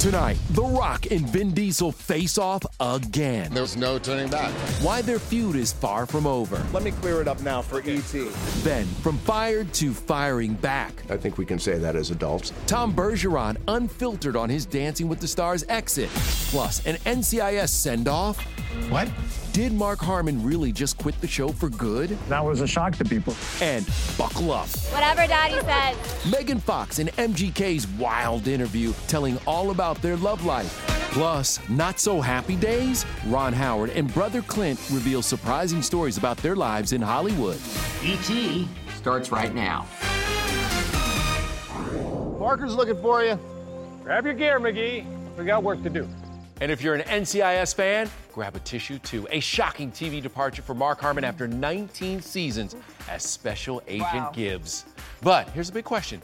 Tonight, The Rock and Vin Diesel face off again. There's no turning back. Why their feud is far from over. Let me clear it up now for ET. Then, from fired to firing back. I think we can say that as adults. Tom Bergeron unfiltered on his Dancing with the Stars exit. Plus, an NCIS send off. What? Did Mark Harmon really just quit the show for good? That was a shock to people. And buckle up. Whatever Daddy says. Megan Fox and MGK's wild interview telling all about their love life. Plus, not so happy days? Ron Howard and brother Clint reveal surprising stories about their lives in Hollywood. ET starts right now. Parker's looking for you. Grab your gear, McGee. We got work to do. And if you're an NCIS fan, grab a tissue too. A shocking TV departure for Mark Harmon after 19 seasons as Special Agent Wow. Gibbs. But here's a big question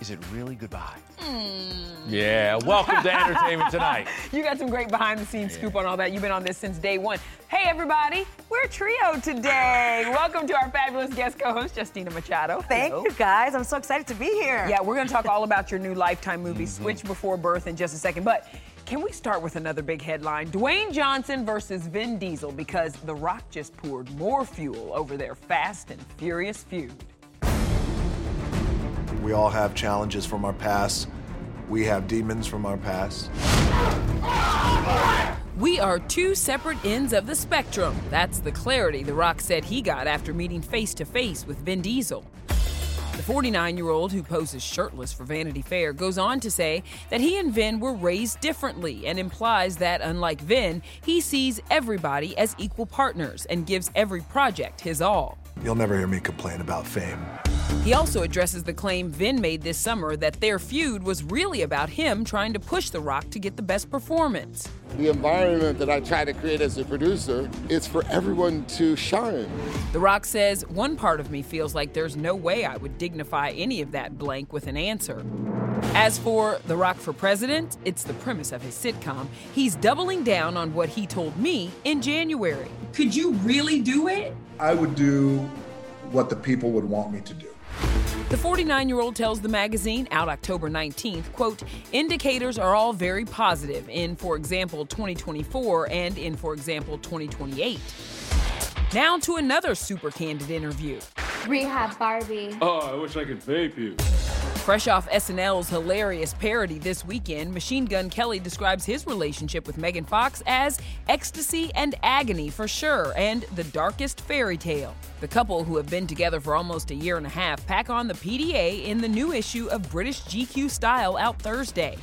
Is it really goodbye? Hmm. Yeah, welcome to Entertainment Tonight. You got some great behind the scenes scoop on all that. You've been on this since day one. Hey, everybody, we're a trio today. Welcome to our fabulous guest co host, Justina Machado. Thank Hello. you guys. I'm so excited to be here. Yeah, we're going to talk all about your new Lifetime movie, mm-hmm. Switch Before Birth, in just a second. But can we start with another big headline? Dwayne Johnson versus Vin Diesel because The Rock just poured more fuel over their fast and furious feud. We all have challenges from our past. We have demons from our past. We are two separate ends of the spectrum. That's the clarity The Rock said he got after meeting face to face with Vin Diesel. The 49 year old who poses shirtless for Vanity Fair goes on to say that he and Vin were raised differently and implies that, unlike Vin, he sees everybody as equal partners and gives every project his all. You'll never hear me complain about fame. He also addresses the claim Vin made this summer that their feud was really about him trying to push The Rock to get the best performance. The environment that I try to create as a producer is for everyone to shine. The Rock says, One part of me feels like there's no way I would dignify any of that blank with an answer. As for The Rock for President, it's the premise of his sitcom. He's doubling down on what he told me in January. Could you really do it? I would do what the people would want me to do. The 49 year old tells the magazine, out October 19th, quote, indicators are all very positive in, for example, 2024 and in, for example, 2028. Now to another super candid interview. Rehab Barbie. Oh, I wish I could vape you. Fresh off SNL's hilarious parody this weekend, Machine Gun Kelly describes his relationship with Megan Fox as ecstasy and agony for sure, and the darkest fairy tale. The couple, who have been together for almost a year and a half, pack on the PDA in the new issue of British GQ Style out Thursday.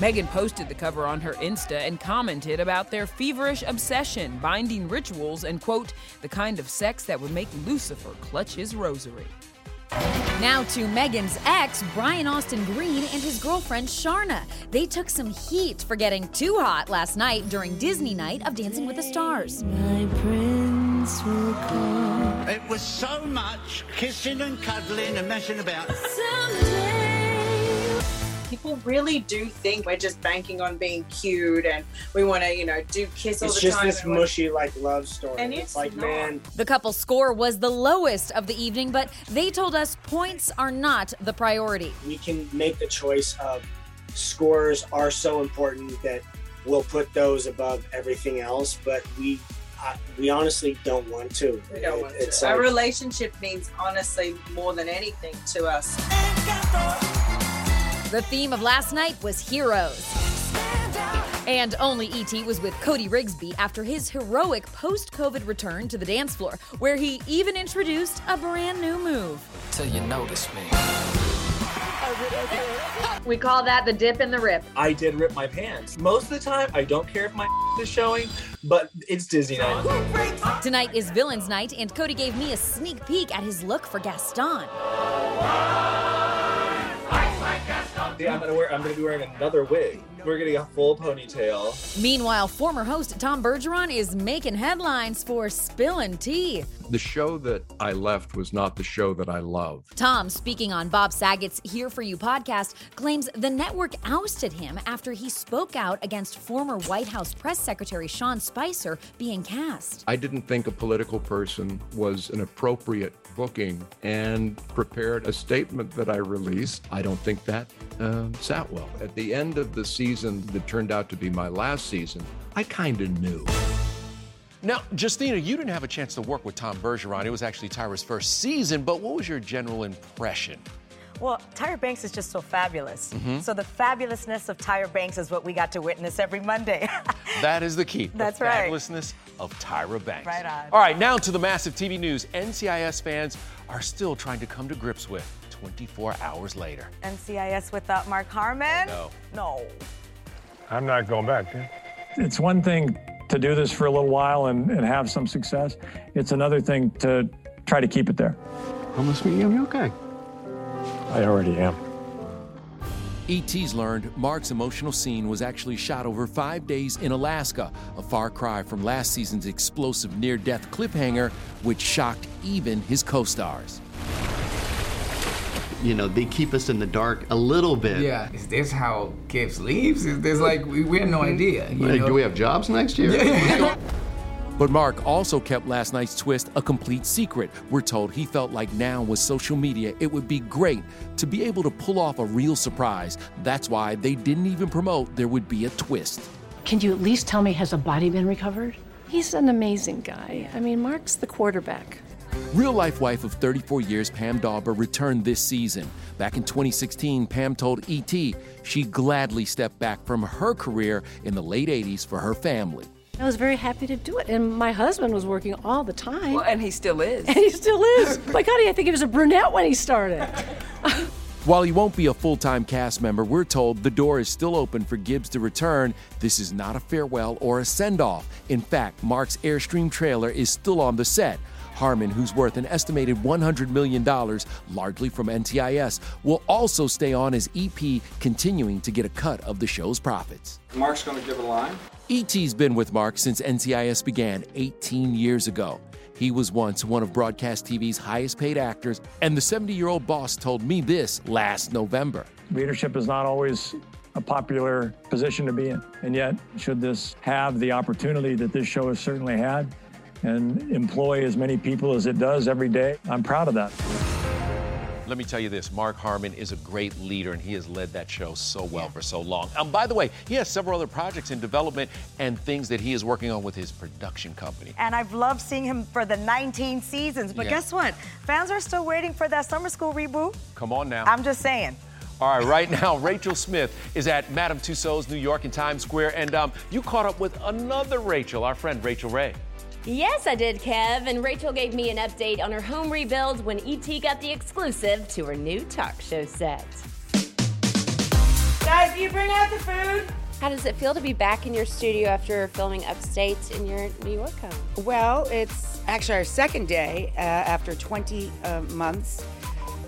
Megan posted the cover on her Insta and commented about their feverish obsession, binding rituals, and quote, the kind of sex that would make Lucifer clutch his rosary. Now to Megan's ex, Brian Austin Green, and his girlfriend Sharna. They took some heat for getting too hot last night during Disney night of Dancing with the Stars. My prince will come. It was so much kissing and cuddling and messing about. Someday people really do think we're just banking on being cute and we want to, you know, do kiss all it's the time. It's just this mushy like love story. And it's, it's like, not. man. The couple's score was the lowest of the evening, but they told us points are not the priority. We can make the choice of scores are so important that we'll put those above everything else, but we uh, we honestly don't want to. We don't want it's to. Like, Our relationship means honestly more than anything to us. The theme of last night was heroes. And only ET was with Cody Rigsby after his heroic post COVID return to the dance floor, where he even introduced a brand new move. Till you notice me. We call that the dip and the rip. I did rip my pants. Most of the time, I don't care if my is showing, but it's Disney night. Tonight is Villains Night, and Cody gave me a sneak peek at his look for Gaston. Yeah, I'm gonna wear. I'm gonna be wearing another wig. We're getting a full ponytail. Meanwhile, former host Tom Bergeron is making headlines for spilling tea. The show that I left was not the show that I loved. Tom, speaking on Bob Saget's Here For You podcast, claims the network ousted him after he spoke out against former White House press secretary Sean Spicer being cast. I didn't think a political person was an appropriate booking and prepared a statement that I released. I don't think that uh, sat well. At the end of the season that turned out to be my last season, I kind of knew. Now, Justina, you didn't have a chance to work with Tom Bergeron. It was actually Tyra's first season, but what was your general impression? Well, Tyra Banks is just so fabulous. Mhm. So the fabulousness of Tyra Banks is what we got to witness every Monday. That is the key. That's the right. fabulousness of Tyra Banks. Right on. All right, now to the massive TV news. NCIS fans are still trying to come to grips with 24 hours later. NCIS without Mark Harmon? No. No. I'm not going back. It's one thing to do this for a little while and, and have some success. It's another thing to try to keep it there. Promise me you'll be okay. I already am. ET's learned Mark's emotional scene was actually shot over five days in Alaska, a far cry from last season's explosive near death cliffhanger, which shocked even his co stars. You know, they keep us in the dark a little bit. Yeah, is this how Gibbs leaves? Is this like we, we had no mm-hmm. idea? you Like, know? do we have jobs next year? But Mark also kept last night's twist a complete secret. We're told he felt like now with social media, it would be great to be able to pull off a real surprise. That's why they didn't even promote there would be a twist. Can you at least tell me, has a body been recovered? He's an amazing guy. I mean, Mark's the quarterback. Real life wife of 34 years, Pam Dawber, returned this season. Back in 2016, Pam told ET she gladly stepped back from her career in the late 80s for her family. I was very happy to do it. And my husband was working all the time. Well, and he still is. And he still is. My God, I think he was a brunette when he started. While he won't be a full time cast member, we're told the door is still open for Gibbs to return. This is not a farewell or a send off. In fact, Mark's Airstream trailer is still on the set. Harmon, who's worth an estimated $100 million, largely from NCIS, will also stay on as EP, continuing to get a cut of the show's profits. Mark's going to give a line. E.T.'s been with Mark since NCIS began 18 years ago. He was once one of broadcast TV's highest paid actors, and the 70 year old boss told me this last November. Leadership is not always a popular position to be in. And yet, should this have the opportunity that this show has certainly had and employ as many people as it does every day, I'm proud of that. let me tell you this Mark Harmon is a great leader, and he has led that show so well for so long. Um, by the way, he has several other projects in development and things that he is working on with his production company. And I've loved seeing him for the 19 seasons. But Yeah. guess what? Fans are still waiting for that summer school reboot. Come on now. I'm just saying. All right, right now, Rachel Smith is at Madame Tussauds, New York, in Times Square, and um, you caught up with another Rachel, our friend Rachael Ray. Yes, I did, Kev. And Rachel gave me an update on her home rebuild when ET got the exclusive to her new talk show set. Guys, you bring out the food? How does it feel to be back in your studio after filming upstate in your New York home? Well, it's actually our second day uh, after 20 uh, months,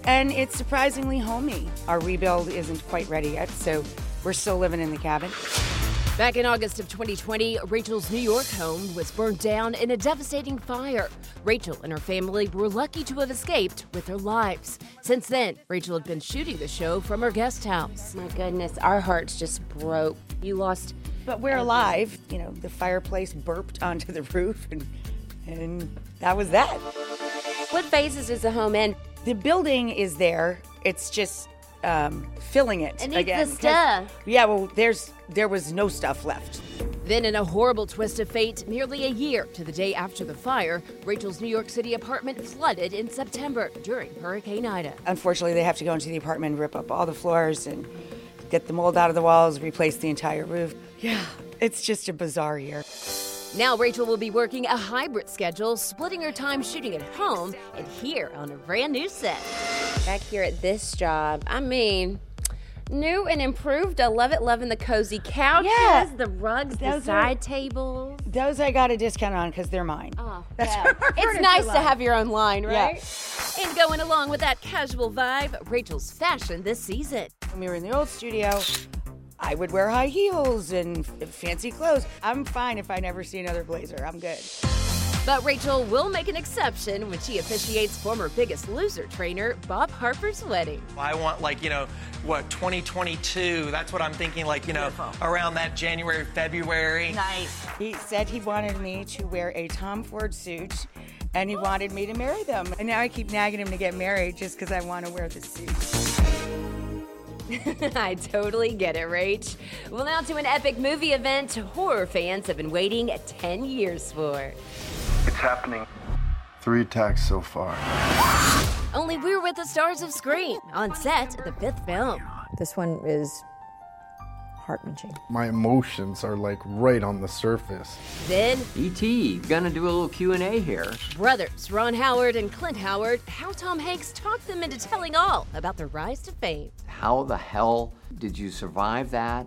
and it's surprisingly homey. Our rebuild isn't quite ready yet, so we're still living in the cabin. Back in August of 2020, Rachel's New York home was burned down in a devastating fire. Rachel and her family were lucky to have escaped with their lives. Since then, Rachel had been shooting the show from her guest house. My goodness, our hearts just broke. You lost. But we're alive. You know, the fireplace burped onto the roof, and, and that was that. What phases is the home in? The building is there. It's just um, filling it It needs again. the 'cause- stuff. Yeah, well, there's there was no stuff left. Then, in a horrible twist of fate, nearly a year to the day after the fire, Rachel's New York City apartment flooded in September during Hurricane Ida. Unfortunately, they have to go into the apartment, rip up all the floors, and get the mold out of the walls, replace the entire roof. Yeah, it's just a bizarre year. Now, Rachel will be working a hybrid schedule, splitting her time shooting at home and here on a brand new set. Back here at this job, I mean, new and improved. I love it. Loving the cozy couches, Yeah. the rugs, the Those are- side tables. Those I got a discount on because they're mine. Oh, That's yeah. it's nice to have your own line, Yeah. right? And going along with that casual vibe, Rachel's fashion this season. When we were in the old studio, I would wear high heels and fancy clothes. I'm fine if I never see another blazer. I'm good. But Rachel will make an exception when she officiates former Biggest Loser trainer Bob Harper's wedding. I want like, you know, what, 2022. That's what I'm thinking, like, you know, around that January, February. Nice. He said he wanted me to wear a Tom Ford suit and he wanted me to marry them. And now I keep nagging him to get married just because I want to wear the suit. I totally get it, Rach. Well, now to an epic movie event horror fans have been waiting 10 years for. It's happening. Three attacks so far. Only we're with the stars of Scream on set of the fifth film. This one is heart wrenching. My emotions are like right on the surface. Then, E.T., gonna do a little Q&A here. brothers Ron Howard and Clint Howard, how Tom Hanks talked them into telling all about their rise to fame. How the hell did you survive that?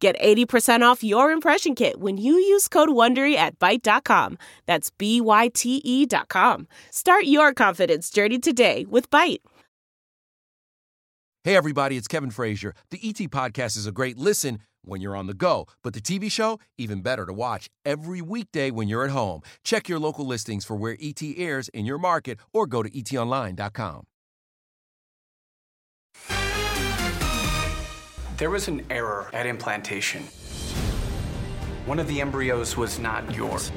Get 80% off your impression kit when you use code WONDERY at Byte.com. That's B-Y-T-E dot com. Start your confidence journey today with Byte. Hey, everybody, it's Kevin Frazier. The ET Podcast is a great listen when you're on the go, but the TV show, even better to watch every weekday when you're at home. Check your local listings for where ET airs in your market or go to etonline.com. There was an error at implantation. One of the embryos was not yours.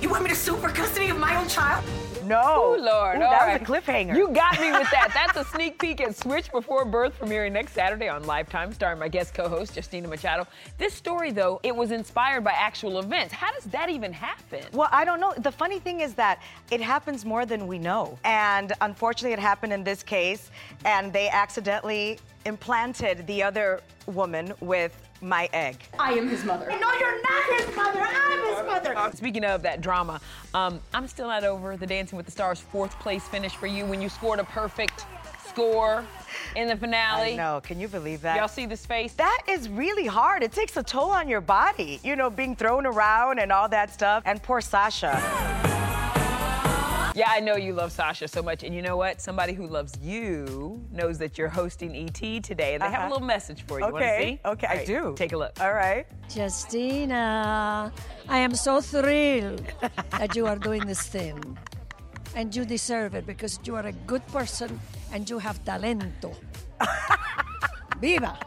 You want me to sue for custody of my own child? No. Ooh, Lord. Ooh, that right. was a cliffhanger. You got me with that. That's a sneak peek at Switch Before Birth premiering next Saturday on Lifetime, starring my guest co-host Justina Machado. This story, though, it was inspired by actual events. How does that even happen? Well, I don't know. The funny thing is that it happens more than we know. And unfortunately, it happened in this case, and they accidentally implanted the other woman with my egg. I am his mother. No, you're not his mother. I'm his mother. Speaking of that drama, um, I'm still not over the Dancing with the Stars fourth place finish for you when you scored a perfect score in the finale. I know. Can you believe that? Y'all see this face? That is really hard. It takes a toll on your body, you know, being thrown around and all that stuff. And poor Sasha. Yeah, I know you love Sasha so much. And you know what? Somebody who loves you knows that you're hosting ET today. And they have a Uh-huh. little message for you. You wanna Okay, see? okay, I do. Take a look. All right. Justina, I am so thrilled that you are doing this thing. And you deserve it because you are a good person and you have talento. Viva!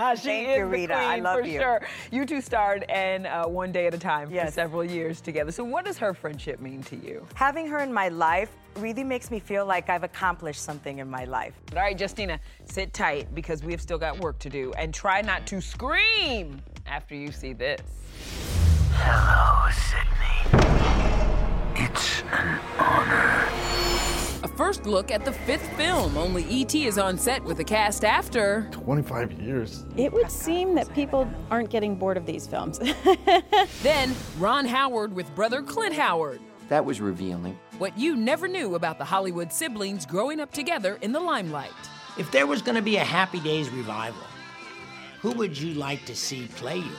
She Thank is you, the Rita. I queen, love for you. sure. You two starred in uh, One Day at a Time for several years together. So, what does her friendship mean to you? Having her in my life really makes me feel like I've accomplished something in my life. All right, Justina, sit tight because we have still got work to do. And try not to scream after you see this. Hello, Sidney. It's an honor. A first look at the fifth film. Only E.T. is on set with the cast after. 25 years. It would seem that people aren't getting bored of these films. Then Ron Howard with brother Clint Howard. That was revealing. What you never knew about the Hollywood siblings growing up together in the limelight. If there was going to be a Happy Days revival, who would you like to see play you?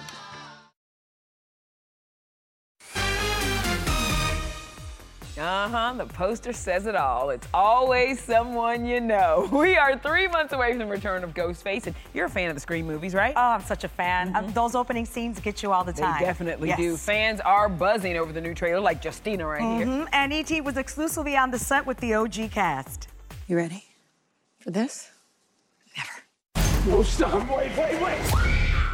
Uh huh. The poster says it all. It's always someone you know. We are three months away from the return of Ghostface, and you're a fan of the Scream movies, right? Oh, I'm such a fan. Uh, those opening scenes get you all the time. They definitely Yes. do. Fans are buzzing over the new trailer, like Justina right here. Mhm. And ET was exclusively on the set with the OG cast. You ready for this? Never. Oh, stop. Wait, wait, wait.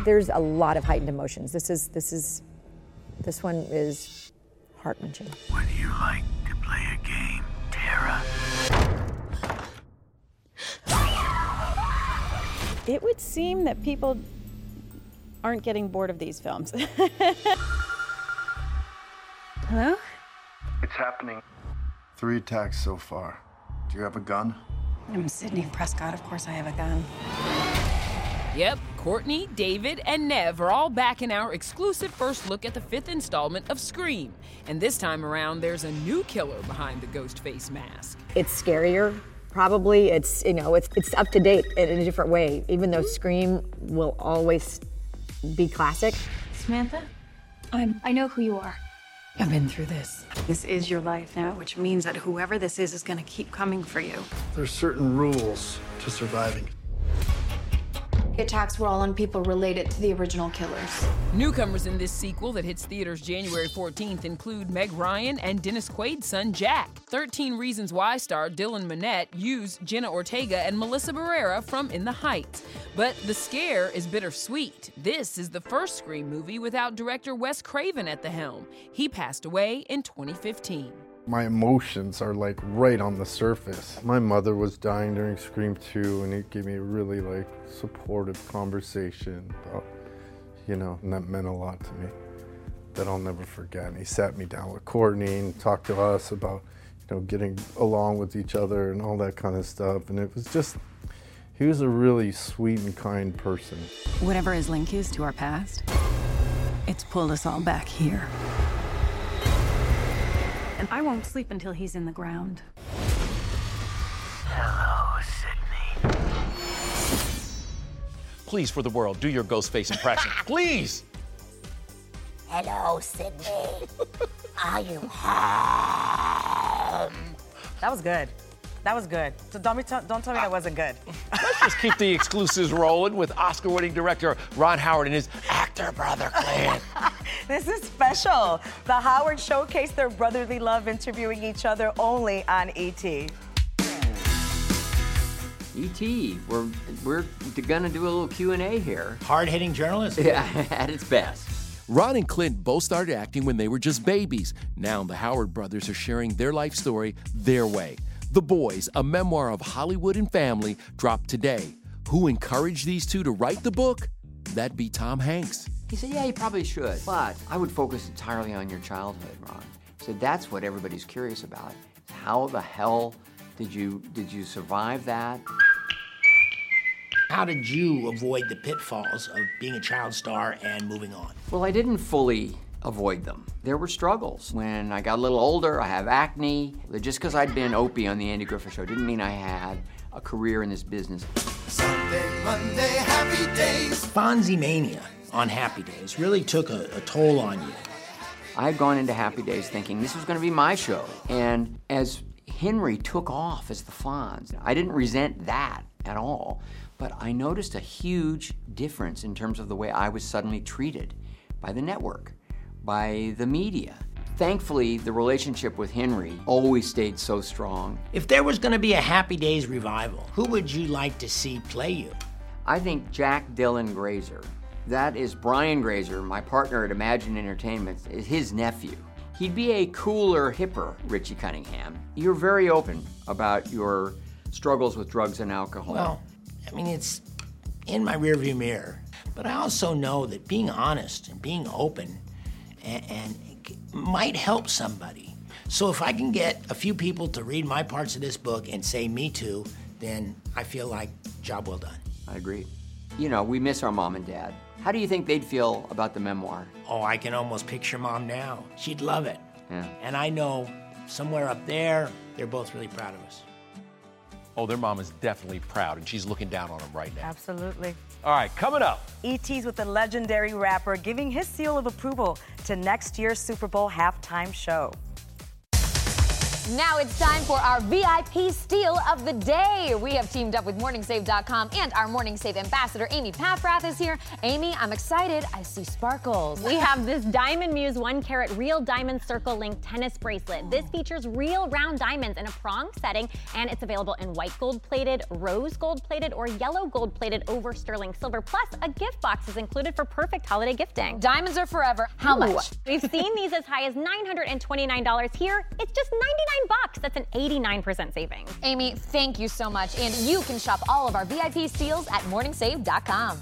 There's a lot of heightened emotions. This is this is this one is heart wrenching. What do you like to play a game, Tara? It would seem that people aren't getting bored of these films. Hello? It's happening. Three attacks so far. Do you have a gun? I'm Sidney Prescott. Of course, I have a gun. Yep, Courteney, David, and Nev are all back in our exclusive first look at the fifth installment of Scream. And this time around, there's a new killer behind the ghost face mask. It's scarier. Probably it's you know it's it's up to date in a different way. Even though Scream will always be classic. Samantha, I'm, I know who you are. I've been through this. This is your life now, which means that whoever this is is going to keep coming for you. There's certain rules to surviving. Attacks were all on people related to the original killers. Newcomers in this sequel that hits theaters January 14th include Meg Ryan and Dennis Quaid's son Jack. 13 Reasons Why star Dylan Minnette used Jenna Ortega and Melissa Barrera from In the Heights. But the scare is bittersweet. This is the first Scream movie without director Wes Craven at the helm. He passed away in 2015. My emotions are like right on the surface. My mother was dying during Scream 2, and it gave me a really like supportive conversation about, you know, and that meant a lot to me that I'll never forget. And he sat me down with Courteney and talked to us about, you know, getting along with each other and all that kind of stuff. And it was just, he was a really sweet and kind person. Whatever his link is to our past, it's pulled us all back here. And I won't sleep until he's in the ground. Hello, Sidney. Please, for the world, do your ghost face impression. Please. Hello, Sidney. Are you home? That was good. That was good. So don't, t- don't tell me that wasn't good. Let's just keep the exclusives rolling with Oscar winning director Ron Howard and his actor brother Clint. This is special. The Howard showcased their brotherly love interviewing each other only on ET. E.T. We're we're gonna do a little Q and A here. Hard hitting journalism. Yeah, at its best. Ron and Clint both started acting when they were just babies. Now the Howard brothers are sharing their life story their way. The Boys, a memoir of Hollywood and family, dropped today. Who encouraged these two to write the book? That'd be Tom Hanks. He said, Yeah, you probably should, but I would focus entirely on your childhood, Ron. So that's what everybody's curious about. How the hell did you did you survive that? How did you avoid the pitfalls of being a child star and moving on? Well, I didn't fully avoid them. There were struggles. When I got a little older, I have acne. Just because I'd been Opie on the Andy Griffith Show didn't mean I had a career in this business. Sunday, Monday, happy days. Fonzie Mania on Happy Days really took a, a toll on you. I had gone into Happy Days thinking this was going to be my show. And as Henry took off as the Fonz, I didn't resent that at all. But I noticed a huge difference in terms of the way I was suddenly treated by the network, by the media. Thankfully, the relationship with Henry always stayed so strong. If there was going to be a Happy Days revival, who would you like to see play you? I think Jack Dylan Grazer. That is Brian Grazer, my partner at Imagine Entertainment, is his nephew. He'd be a cooler, hipper Richie Cunningham. You're very open about your struggles with drugs and alcohol. Well, I mean, it's in my rearview mirror. But I also know that being honest and being open and, and might help somebody. So if I can get a few people to read my parts of this book and say me too, then I feel like job well done. I agree. You know, we miss our mom and dad. How do you think they'd feel about the memoir? Oh, I can almost picture mom now. She'd love it. Yeah. And I know somewhere up there, they're both really proud of us. Oh, their mom is definitely proud, and she's looking down on them right now. Absolutely. All right, coming up. ET's with the legendary rapper giving his seal of approval to next year's Super Bowl halftime show. Now it's time for our VIP steal of the day. We have teamed up with MorningSave.com and our Morning Save ambassador, Amy Paffrath, is here. Amy, I'm excited. I see sparkles. We have this Diamond Muse 1 carat real diamond circle link tennis bracelet. This features real round diamonds in a prong setting, and it's available in white gold plated, rose gold plated, or yellow gold plated over sterling silver. Plus, a gift box is included for perfect holiday gifting. Diamonds are forever. How Ooh. much? We've seen these as high as $929. Here, it's just 99 bucks. That's an 89% savings. Amy, thank you so much. And you can shop all of our VIP steals at morningsave.com.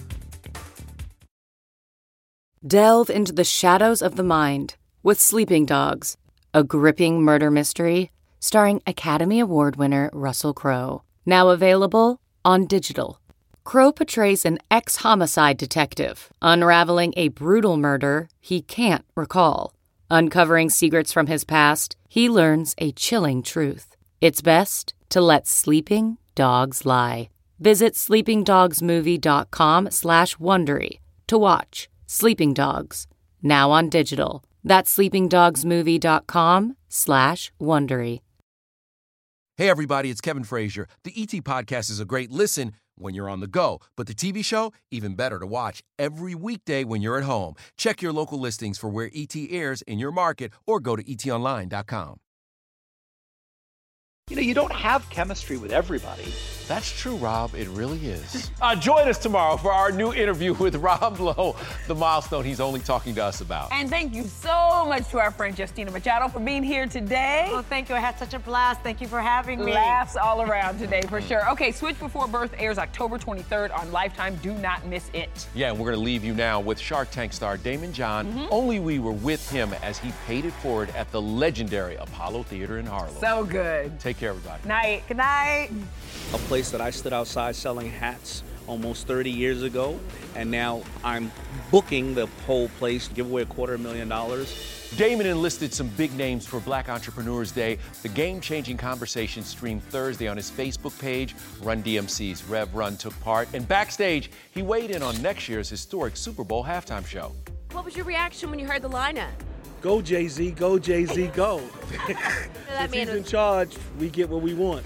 Delve into the shadows of the mind with Sleeping Dogs, a gripping murder mystery starring Academy Award winner Russell Crowe. Now available on digital. Crowe portrays an ex homicide detective unraveling a brutal murder he can't recall. Uncovering secrets from his past, he learns a chilling truth. It's best to let sleeping dogs lie. Visit sleepingdogsmovie.com slash Wondery to watch Sleeping Dogs, now on digital. That's sleepingdogsmovie.com slash Wondery. Hey, everybody, it's Kevin Frazier. The ET Podcast is a great listen when you're on the go, but the TV show, even better to watch every weekday when you're at home. Check your local listings for where ET airs in your market or go to etonline.com. You know, you don't have chemistry with everybody. That's true, Rob. It really is. uh, join us tomorrow for our new interview with Rob Lowe, the milestone he's only talking to us about. And thank you so much to our friend Justina Machado for being here today. Oh, thank you. I had such a blast. Thank you for having me. Laughs all around today for sure. Okay, Switch Before Birth airs October 23rd on Lifetime. Do not miss it. Yeah, and we're going to leave you now with Shark Tank star Daymond John. Mhm. Only we were with him as he paid it forward at the legendary Apollo Theater in Harlem. So good. Take care, everybody. Night. Good night. A place that I stood outside selling hats almost 30 years ago, and now I'm booking the whole place, to give away a quarter million dollars. Daymond enlisted some big names for Black Entrepreneurs Day. The game changing conversation streamed Thursday on his Facebook page. Run DMC's Rev Run took part. And backstage, he weighed in on next year's historic Super Bowl halftime show. What was your reaction when you heard the lineup? Go Jay Z, go Jay Z, go. If he's in charge, we get what we want.